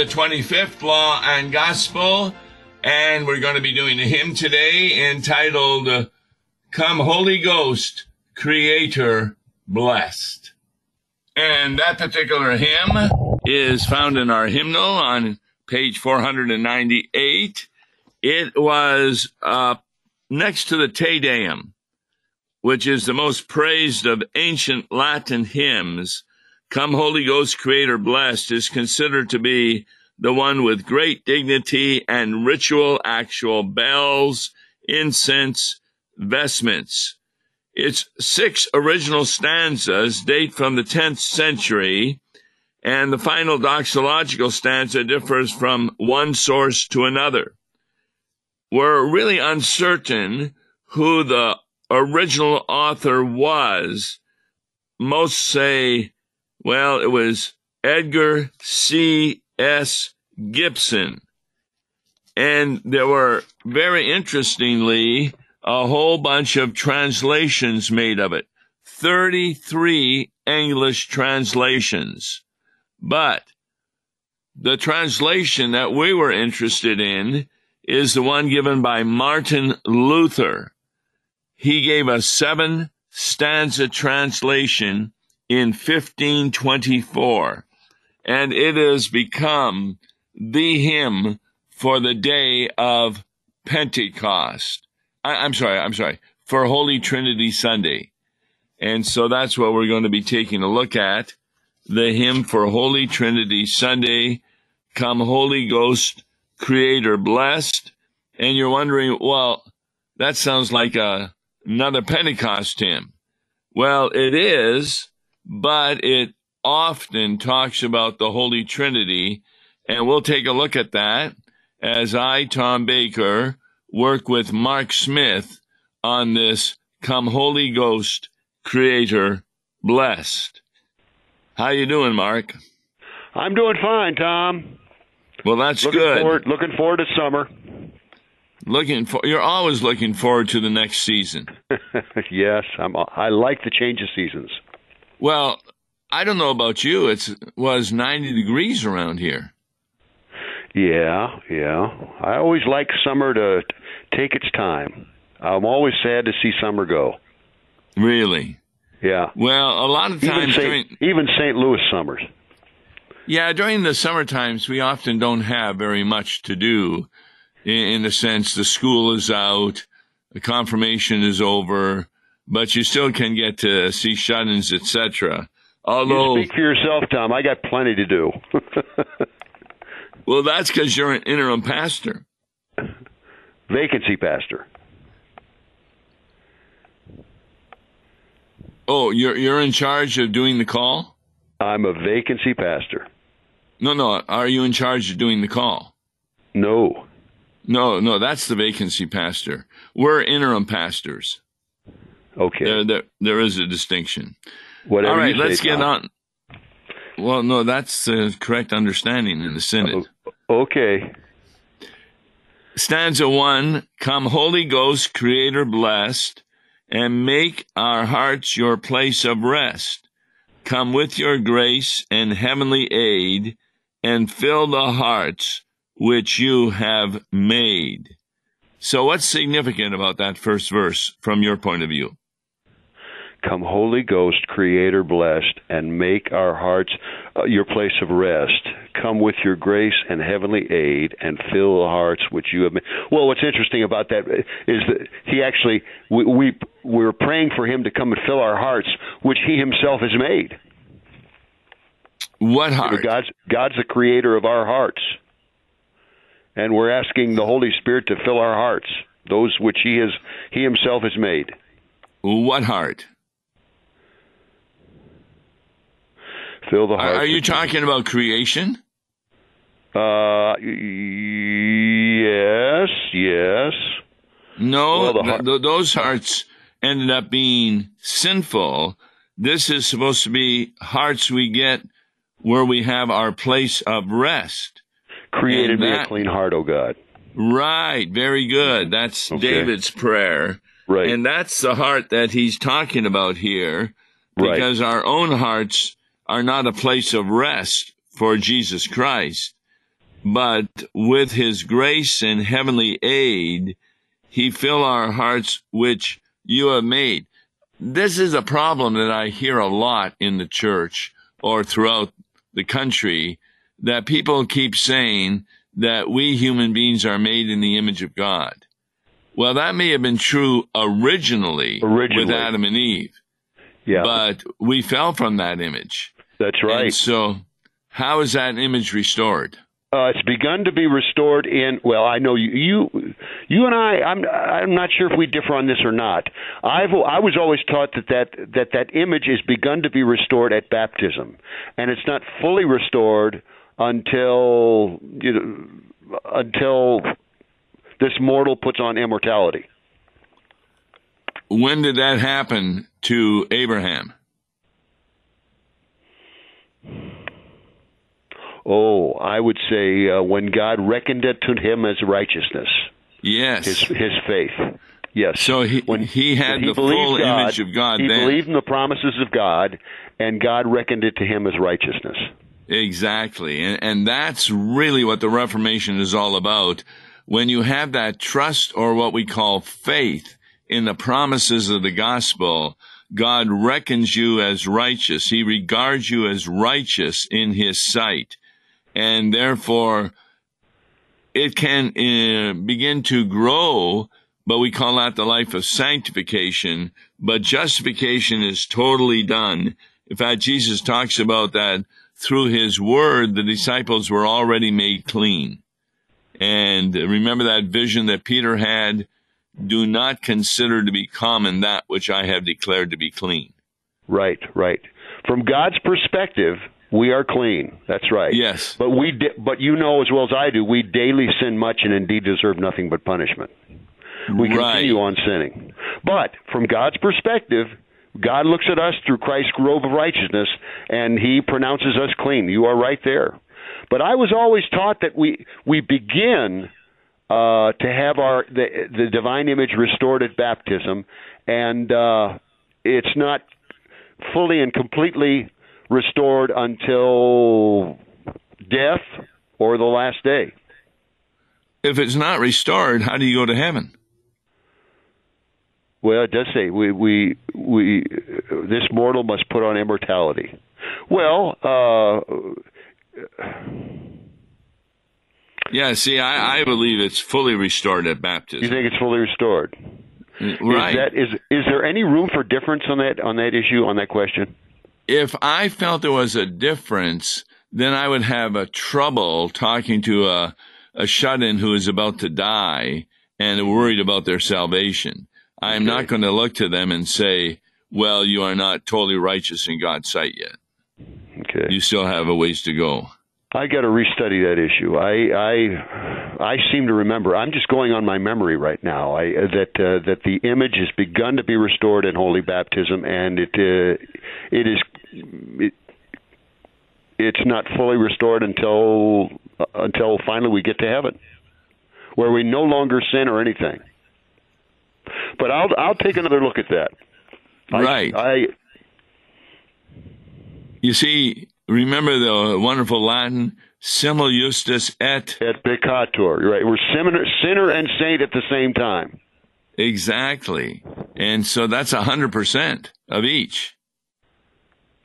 The 25th, Law and Gospel. And we're going to be doing a hymn today entitled uh, Come Holy Ghost, Creator Blessed. And that particular hymn is found in our hymnal on page 498. It was uh, next to the Te Deum, which is the most praised of ancient Latin hymns Come Holy Ghost Creator Blessed is considered to be the one with great dignity and ritual actual bells, incense, vestments. Its six original stanzas date from the 10th century, and the final doxological stanza differs from one source to another. We're really uncertain who the original author was. Most say well, it was Edgar C. S. Gibson. And there were, very interestingly, a whole bunch of translations made of it. 33 English translations. But the translation that we were interested in is the one given by Martin Luther. He gave a seven stanza translation in 1524, and it has become the hymn for the day of Pentecost. I, am sorry, I'm sorry, for Holy Trinity Sunday. And so that's what we're going to be taking a look at the hymn for Holy Trinity Sunday. Come, Holy Ghost, Creator blessed. And you're wondering, well, that sounds like a, another Pentecost hymn. Well, it is, but it often talks about the Holy Trinity. And we'll take a look at that as I, Tom Baker, work with Mark Smith on this Come Holy Ghost Creator Blessed. How you doing, Mark? I'm doing fine, Tom. Well, that's looking good. Forward, looking forward to summer. Looking for you're always looking forward to the next season. yes, I'm. I like the change of seasons. Well, I don't know about you. It was 90 degrees around here. Yeah, yeah. I always like summer to take its time. I'm always sad to see summer go. Really? Yeah. Well, a lot of times even St. during even St. Louis summers. Yeah, during the summer times, we often don't have very much to do. In, in the sense, the school is out, the confirmation is over, but you still can get to see shut-ins, etc. Although, you speak for yourself, Tom. I got plenty to do. well, that's because you're an interim pastor, vacancy pastor. Oh, you're you're in charge of doing the call. I'm a vacancy pastor. No, no. Are you in charge of doing the call? No. No, no. That's the vacancy pastor. We're interim pastors. Okay. There, there, there is a distinction. Whatever All right, say, let's Tom. get on. Well, no, that's the correct understanding in the Synod. Oh, okay. Stanza one Come, Holy Ghost, Creator blessed, and make our hearts your place of rest. Come with your grace and heavenly aid, and fill the hearts which you have made. So, what's significant about that first verse from your point of view? Come, Holy Ghost, Creator blessed, and make our hearts uh, your place of rest. Come with your grace and heavenly aid, and fill the hearts which you have made. Well, what's interesting about that is that he actually we, we we're praying for him to come and fill our hearts, which he himself has made. What heart? You know, God's God's the creator of our hearts, and we're asking the Holy Spirit to fill our hearts, those which He has He Himself has made. What heart? Fill the heart. Are, are you talking about creation? Uh, yes, yes. No, Well, heart- th- those hearts ended up being sinful. This is supposed to be hearts we get where we have our place of rest. Created And me a clean heart, O God. Right, very good. That's Okay. David's prayer. Right. And that's the heart that he's talking about here Right. because our own hearts are not a place of rest for Jesus Christ, but with his grace and heavenly aid, he fill our hearts which you have made. This is a problem that I hear a lot in the church or throughout the country that people keep saying that we human beings are made in the image of God. Well, that may have been true originally, Originally. with Adam and Eve, Yeah, but we fell from that image. That's right. And so, how is that image restored? Uh, it's begun to be restored in. Well, I know you, you, you and I. I'm. I'm not sure if we differ on this or not. I've. I was always taught that that that that image is begun to be restored at baptism, and it's not fully restored until you know until this mortal puts on immortality. When did that happen to Abraham? Oh, I would say uh, when God reckoned it to him as righteousness, Yes. his his faith. Yes. so he when he had when he the full God, image of God He then. believed in the promises of God, and God reckoned it to him as righteousness. Exactly. And, and that's really what the Reformation is all about. When you have that trust or what we call faith in the promises of the gospel, God reckons you as righteous. He regards you as righteous in his sight. And therefore, it can uh, begin to grow, but we call that the life of sanctification. But justification is totally done. In fact, Jesus talks about that through his word, the disciples were already made clean. And remember that vision that Peter had? Do not consider to be common that which I have declared to be clean. Right, right. From God's perspective, we are clean. That's right. Yes. But we, di- but you know as well as I do, we daily sin much and indeed deserve nothing but punishment. We Right. continue on sinning. But from God's perspective, God looks at us through Christ's robe of righteousness, and He pronounces us clean. You are right there. But I was always taught that we we begin uh, to have our the, the divine image restored at baptism, and uh, it's not fully and completely restored until death or the last day. If it's not restored, how do you go to heaven? Well, it does say we we we this mortal must put on immortality. Well, uh, Yeah, see, I, I believe it's fully restored at baptism. you think it's fully restored? right. Is that is is there any room for difference on that on that issue on that question? If I felt there was a difference, then I would have a trouble talking to a, a shut-in who is about to die and worried about their salvation. I'm not going to look to them and say, well, you are not totally righteous in God's sight yet. Okay. You still have a ways to go. I got to restudy that issue. I I I seem to remember. I'm just going on my memory right now. I that uh, that the image has begun to be restored in holy baptism, and it uh, it is it, it's not fully restored until uh, until finally we get to heaven, where we no longer sin or anything. But I'll I'll take another look at that. I- Right. I You see, remember the wonderful Latin, simul justus et at peccator. Right. We're sinner, sinner and saint at the same time. exactly. And so that's a hundred percent of each.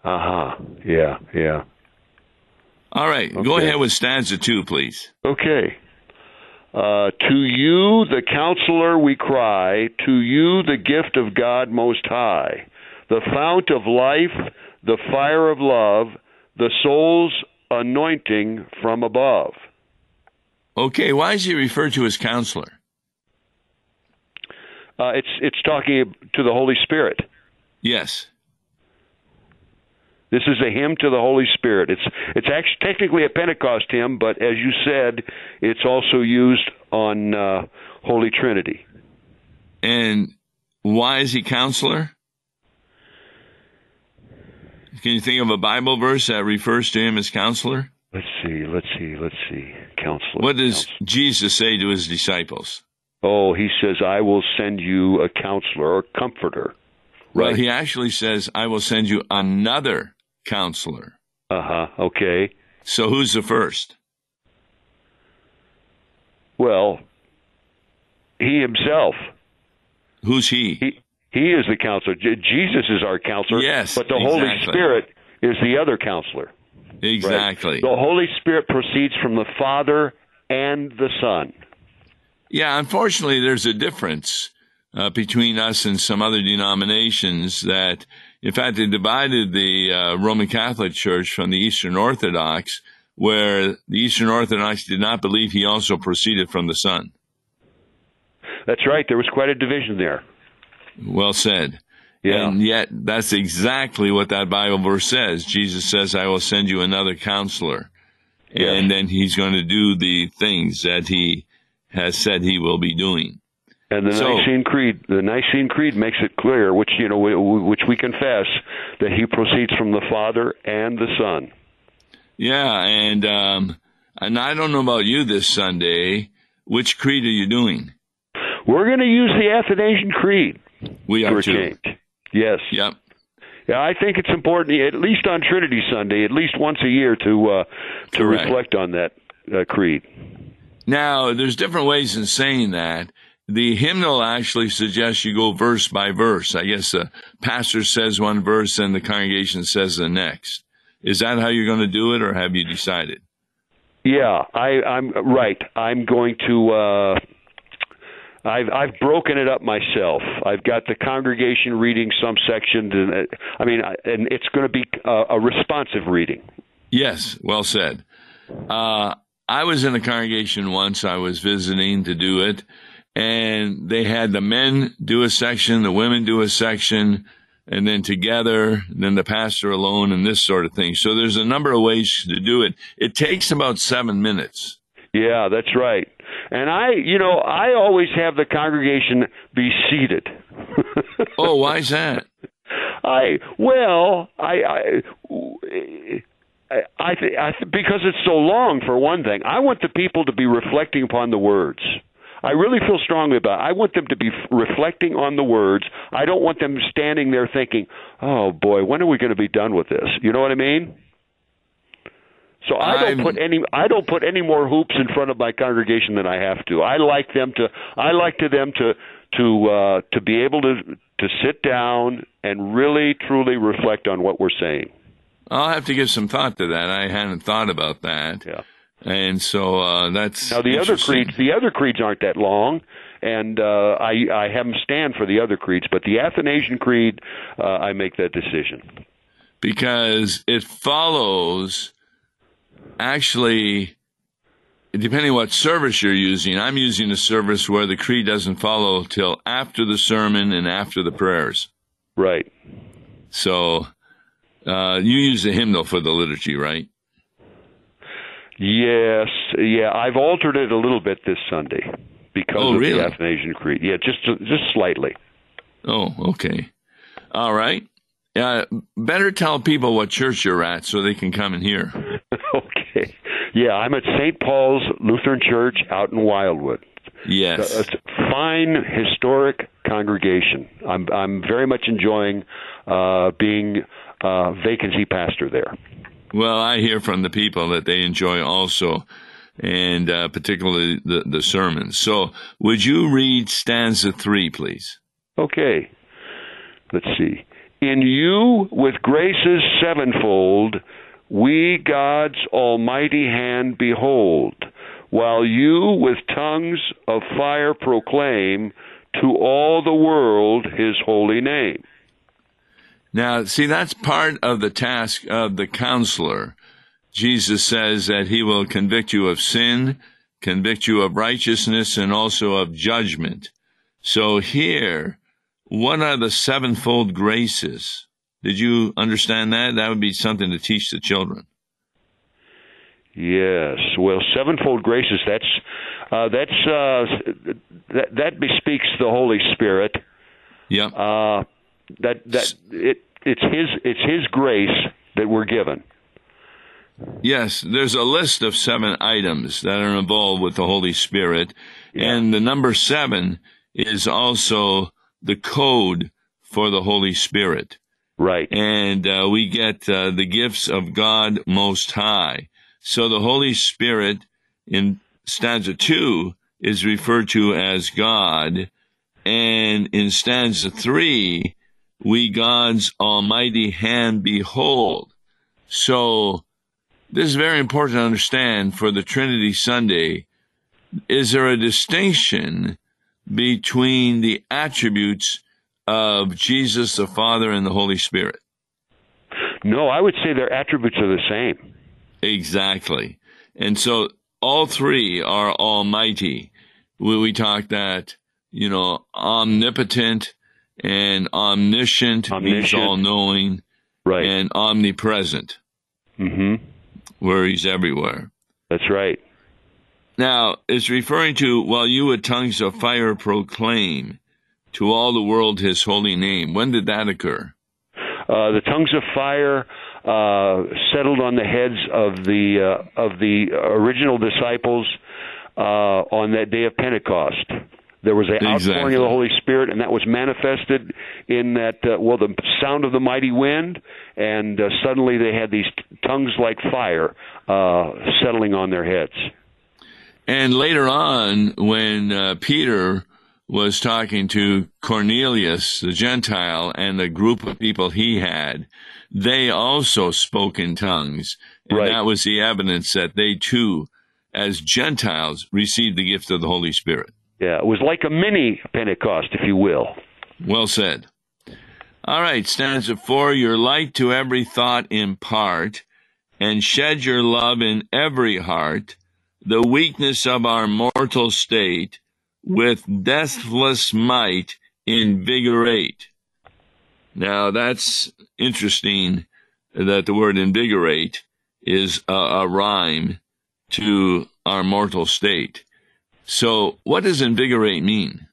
Uh huh. Yeah. Yeah. All right. Go ahead with stanza two, please. Okay. Uh, to you, the counselor, we cry. To you, the gift of God Most High, the fount of life, the fire of love, the soul's anointing from above. Okay, why is he referred to as counselor? Uh, it's it's talking to the Holy Spirit. Yes. This is a hymn to the Holy Spirit. It's it's actually technically a Pentecost hymn, but as you said, it's also used on uh, Holy Trinity. And why is he counselor? Can you think of a Bible verse that refers to him as counselor? Let's see. Let's see. Let's see. Counselor. What does Counselor. Jesus say to his disciples? Oh, he says, "I will send you a counselor or comforter." Right. Well, he actually says, I will send you another counselor. Uh huh. Okay. So who's the first? Well, he himself. Who's he? He he is the counselor. J- Jesus is our counselor. Yes, but the Holy. Spirit is the other counselor. right? Exactly. The Holy Spirit proceeds from the Father and the Son. Yeah, unfortunately, there's a difference uh, between us and some other denominations that, in fact, it divided the uh, Roman Catholic Church from the Eastern Orthodox, where the Eastern Orthodox did not believe he also proceeded from the Son. That's right. There was quite a division there. Well said. Yeah. And yet, that's exactly what that Bible verse says. Jesus says, I will send you another counselor. Yes. And then he's going to do the things that he has said he will be doing. And the So- Nicene Creed, the Nicene Creed makes it clear, which you know, we, which we confess, that he proceeds from the Father and the Son. Yeah, and um, and I don't know about you this Sunday. Which creed are you doing? We're going to use the Athanasian Creed We are too. change. Yes. Yep. Yeah, I think it's important, at least on Trinity Sunday, at least once a year, to uh, to Correct. reflect on that uh, creed. Now, there's different ways in saying that. The hymnal actually suggests you go verse by verse. I guess the pastor says one verse and the congregation says the next. Is that how you're going to do it, or have you decided? Yeah, I, I'm right. I'm going to. Uh, I've I've broken it up myself. I've got the congregation reading some sections, and uh, I mean, and it's going to be uh, a responsive reading. Yes, well said. Uh, I was in a congregation once. I was visiting to do it, and they had the men do a section, the women do a section, and then together, then the pastor alone, and this sort of thing. So there's a number of ways to do it. It takes about seven minutes. Yeah, that's right. And I, you know, I always have the congregation be seated. Oh, why is that? I well, I I I, I, th- I th- because it's so long for one thing. I want the people to be reflecting upon the words. I really feel strongly about. It. I want them to be reflecting on the words. I don't want them standing there thinking, "Oh boy, when are we going to be done with this?" You know what I mean? So I don't I'm- put any I don't put any more hoops in front of my congregation than I have to. I like them to I like to them to to uh, to be able to to sit down and really truly reflect on what we're saying. I'll have to give some thought to that. I hadn't thought about that. Yeah. And so uh, that's Now the other creeds the other creeds aren't that long. And uh, I, I have them stand for the other creeds, but the Athanasian Creed, uh, I make that decision. because it follows actually depending what service you're using i'm using a service where the creed doesn't follow till after the sermon and after the prayers Right. so uh, you use the hymnal for the liturgy right Yes, yeah. I've altered it a little bit this Sunday because Oh, of really? the Athanasian Creed. Yeah, just just slightly. oh okay all right uh, better tell people what church you're at so they can come and hear okay. Yeah, I'm at St. Paul's Lutheran Church out in Wildwood. yes It's a fine historic congregation. I'm I'm very much enjoying uh, being uh, vacancy pastor there. Well, I hear from the people that they enjoy also, and uh, particularly the, the sermons. So, would you read stanza three, please? Okay. Let's see. In you, with graces sevenfold, we God's almighty hand behold, while you with tongues of fire proclaim to all the world his holy name. Now, see, that's part of the task of the counselor. Jesus says that he will convict you of sin, convict you of righteousness, and also of judgment. So here, what are the sevenfold graces? Did you understand that? That would be something to teach the children. Yes. Well, sevenfold graces. That's uh, that's uh, that that bespeaks the Holy Spirit. Yep. Uh, that that it it's his it's his grace that we're given. Yes, there's a list of seven items that are involved with the Holy Spirit. And the number seven is also the code for the Holy Spirit. Right. And uh, we get uh, the gifts of God Most High. So the Holy Spirit in stanza two is referred to as God. And in stanza three, we God's almighty hand behold. So this is very important to understand for the Trinity Sunday. Is there a distinction between the attributes of Jesus the Father and the Holy Spirit? No, I would say their attributes are the same. Exactly. And so all three are almighty. We, we talk that, you know, omnipotent and omniscient, Omniscient. means all knowing, Right. and omnipresent, hmm where he's everywhere. That's right. Now, it's referring to, while you with tongues of fire proclaim to all the world his holy name. When did that occur? Uh, the tongues of fire uh, settled on the heads of the uh, of the original disciples uh, on that day of Pentecost. There was an Exactly. outpouring of the Holy Spirit, and that was manifested in that uh, well, the sound of the mighty wind, and uh, suddenly they had these tongues like fire uh, settling on their heads. And later on, when uh, Peter was talking to Cornelius, the Gentile, and the group of people he had, they also spoke in tongues. And Right. that was the evidence that they too, as Gentiles, received the gift of the Holy Spirit. Yeah, it was like a mini Pentecost, if you will. Well said. All right, stanza four. Your light to every thought impart, and shed your love in every heart. The weakness of our mortal state, with deathless might invigorate. Now that's interesting. That the word invigorate is a, a rhyme to our mortal state. So, what does invigorate mean?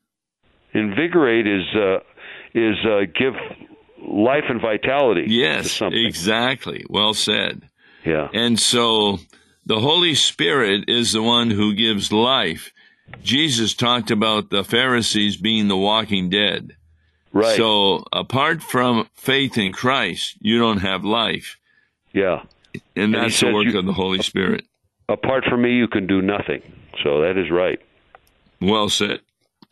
Invigorate is uh, is uh, give life and vitality Yes, exactly. Well said. yeah, And so the Holy Spirit is the one who gives life. Jesus talked about the Pharisees being the walking dead. right. So apart from faith in Christ, you don't have life. yeah. And he that's the work you- of the Holy Spirit. Apart from me, you can do nothing. So that is right. Well said.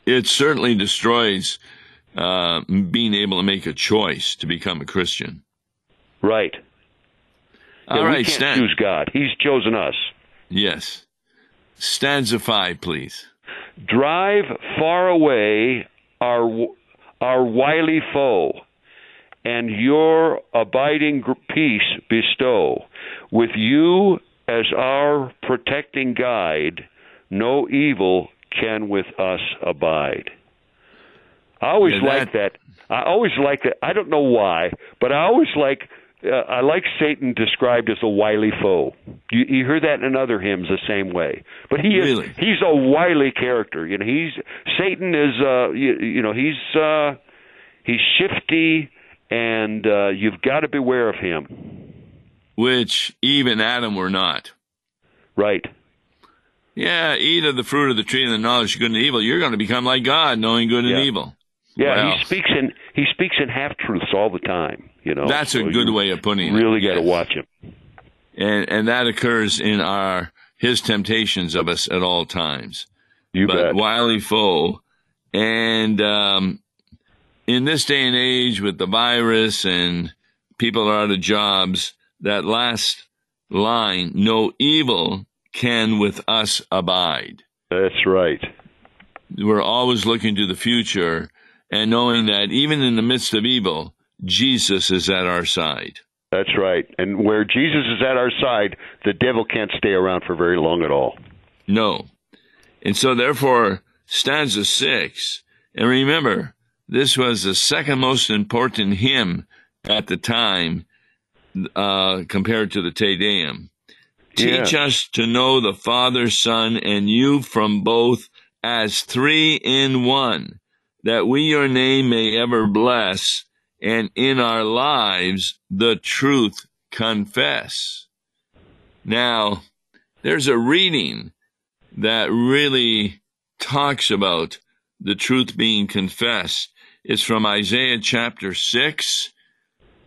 It certainly destroys uh, being able to make a choice to become a Christian. Right. All Yeah, right, we can't Stan. choose God. He's chosen us. Yes. Stanza five, please. Drive far away our our wily foe, and your abiding peace bestow. With you as our protecting guide, no evil can with us abide. I always Yeah, like that. I always like that. I don't know why, but I always like. Uh, I like Satan described as a wily foe. You, you hear that in other hymns the same way. But he Really? is he's a wily character. You know, he's Satan is uh you, you know, he's uh he's shifty and uh you've got to beware of him. Which Eve and Adam were not. Right. Yeah, eat of the fruit of the tree of the knowledge of good and evil. You're going to become like God, knowing good and Yeah. evil. Yeah, Wow. he speaks in he speaks in half truths all the time, you know. That's a good way of putting it. Really got to Yes. watch him. And and that occurs in our his temptations of us at all times. You but bet. wily foe. And um, in this day and age, with the virus and people are out of jobs, that last line, "No evil can with us abide." That's right. We're always looking to the future and knowing that even in the midst of evil, Jesus is at our side. That's right. And where Jesus is at our side, the devil can't stay around for very long at all. No. And so, therefore, stanza six, and remember, this was the second most important hymn at the time uh, compared to the Te Deum. Teach us to know the Father, Son, and you from both as three in one, that we your name may ever bless, and in our lives the truth confess. Now, there's a reading that really talks about the truth being confessed. It's from Isaiah chapter 6,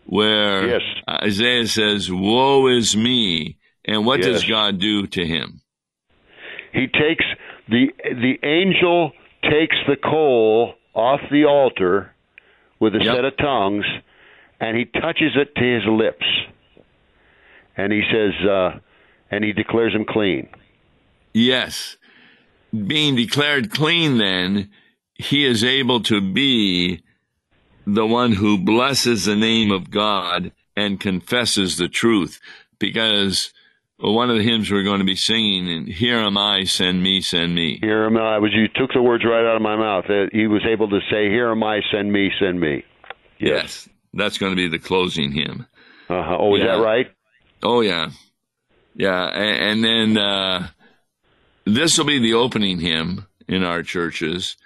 where Yes. Isaiah says, Woe is me, And what Yes. does God do to him? He takes the the angel takes the coal off the altar with a Yep. set of tongues, and he touches it to his lips, and he says, uh, and he declares him clean. Yes. Being declared clean, then, he is able to be the one who blesses the name of God and confesses the truth. Because well, one of the hymns we're going to be singing, and here am I, send me, send me. Here am I. Was you took the words right out of my mouth. He was able to say, "Here am I. Send me. Send me." Yes. That's going to be the closing hymn. Uh-huh. Oh, is Yeah. that right? Oh yeah, yeah, and, and then uh, this will be the opening hymn in our churches.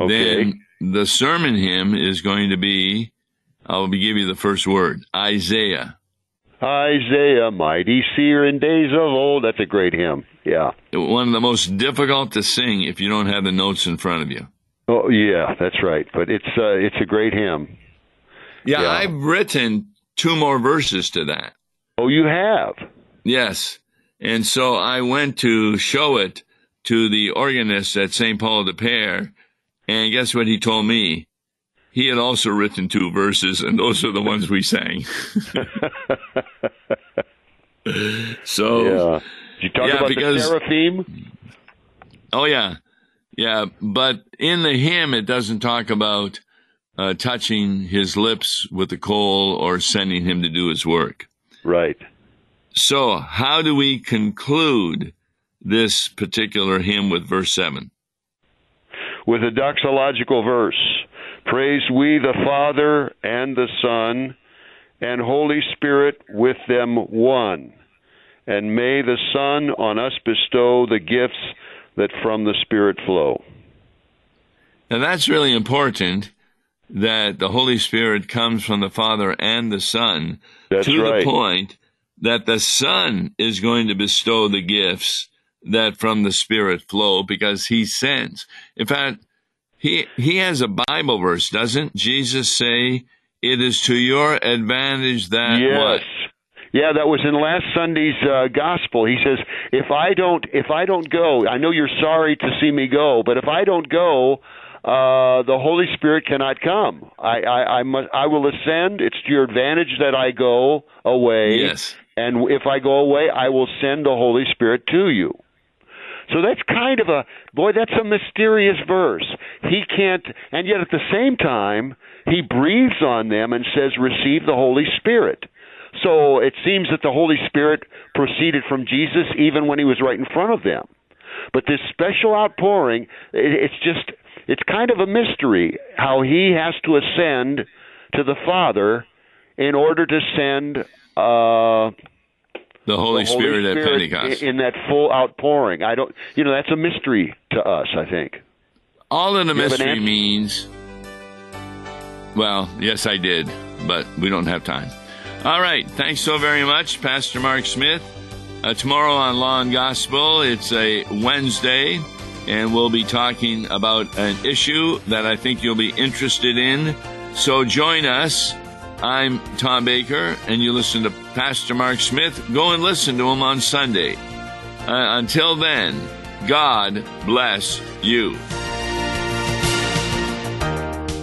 Okay. Then the sermon hymn is going to be. I'll give you the first word, Isaiah. Isaiah, mighty seer in days of old. That's a great hymn. Yeah. One of the most difficult to sing if you don't have the notes in front of you. Oh, yeah. That's right. But it's uh, it's a great hymn. Yeah, Yeah. I've written two more verses to that. Oh, you have. Yes. And so I went to show it to the organist at St. Paul Des Peres, and guess what he told me? He had also written two verses, and those are the ones we sang. so, Yeah. Did you talk Yeah, about because- the seraphim? oh yeah, yeah. But in the hymn, it doesn't talk about uh, touching his lips with the coal or sending him to do his work. Right. So, how do we conclude this particular hymn with verse 7? With a doxological verse. Praise we the Father and the Son and Holy Spirit with them one. And may the Son on us bestow the gifts that from the Spirit flow. Now, that's really important that the Holy Spirit comes from the Father and the Son That's to right. the point that the Son is going to bestow the gifts that from the Spirit flow because he sends. In fact, he, he has a Bible verse, doesn't Jesus say, it is to your advantage that yes. what? Yeah, that was in last Sunday's uh, gospel. He says, "If I don't, if I don't go, I know you're sorry to see me go, but if I don't go, uh, the Holy Spirit cannot come. I, I, I must, I will ascend. It's to your advantage that I go away, Yes. and if I go away, I will send the Holy Spirit to you." So that's kind of a boy. That's a mysterious verse. He can't, and yet at the same time, he breathes on them and says, "Receive the Holy Spirit." So it seems that the Holy Spirit proceeded from Jesus even when he was right in front of them. But this special outpouring, it, it's just, it's kind of a mystery how he has to ascend to the Father in order to send uh, The Holy, the Holy Spirit, at Pentecost. in, that full outpouring. I don't, you know, that's a mystery to us. I think. All in a have an mystery means. Well, yes, I did, but we don't have time. All right. Thanks so very much, Pastor Mark Smith. Uh, tomorrow on Law and Gospel, it's a Wednesday, and we'll be talking about an issue that I think you'll be interested in. So join us. I'm Tom Baker, and you listen to Pastor Mark Smith. Go and listen to him on Sunday. Uh, until then, God bless you.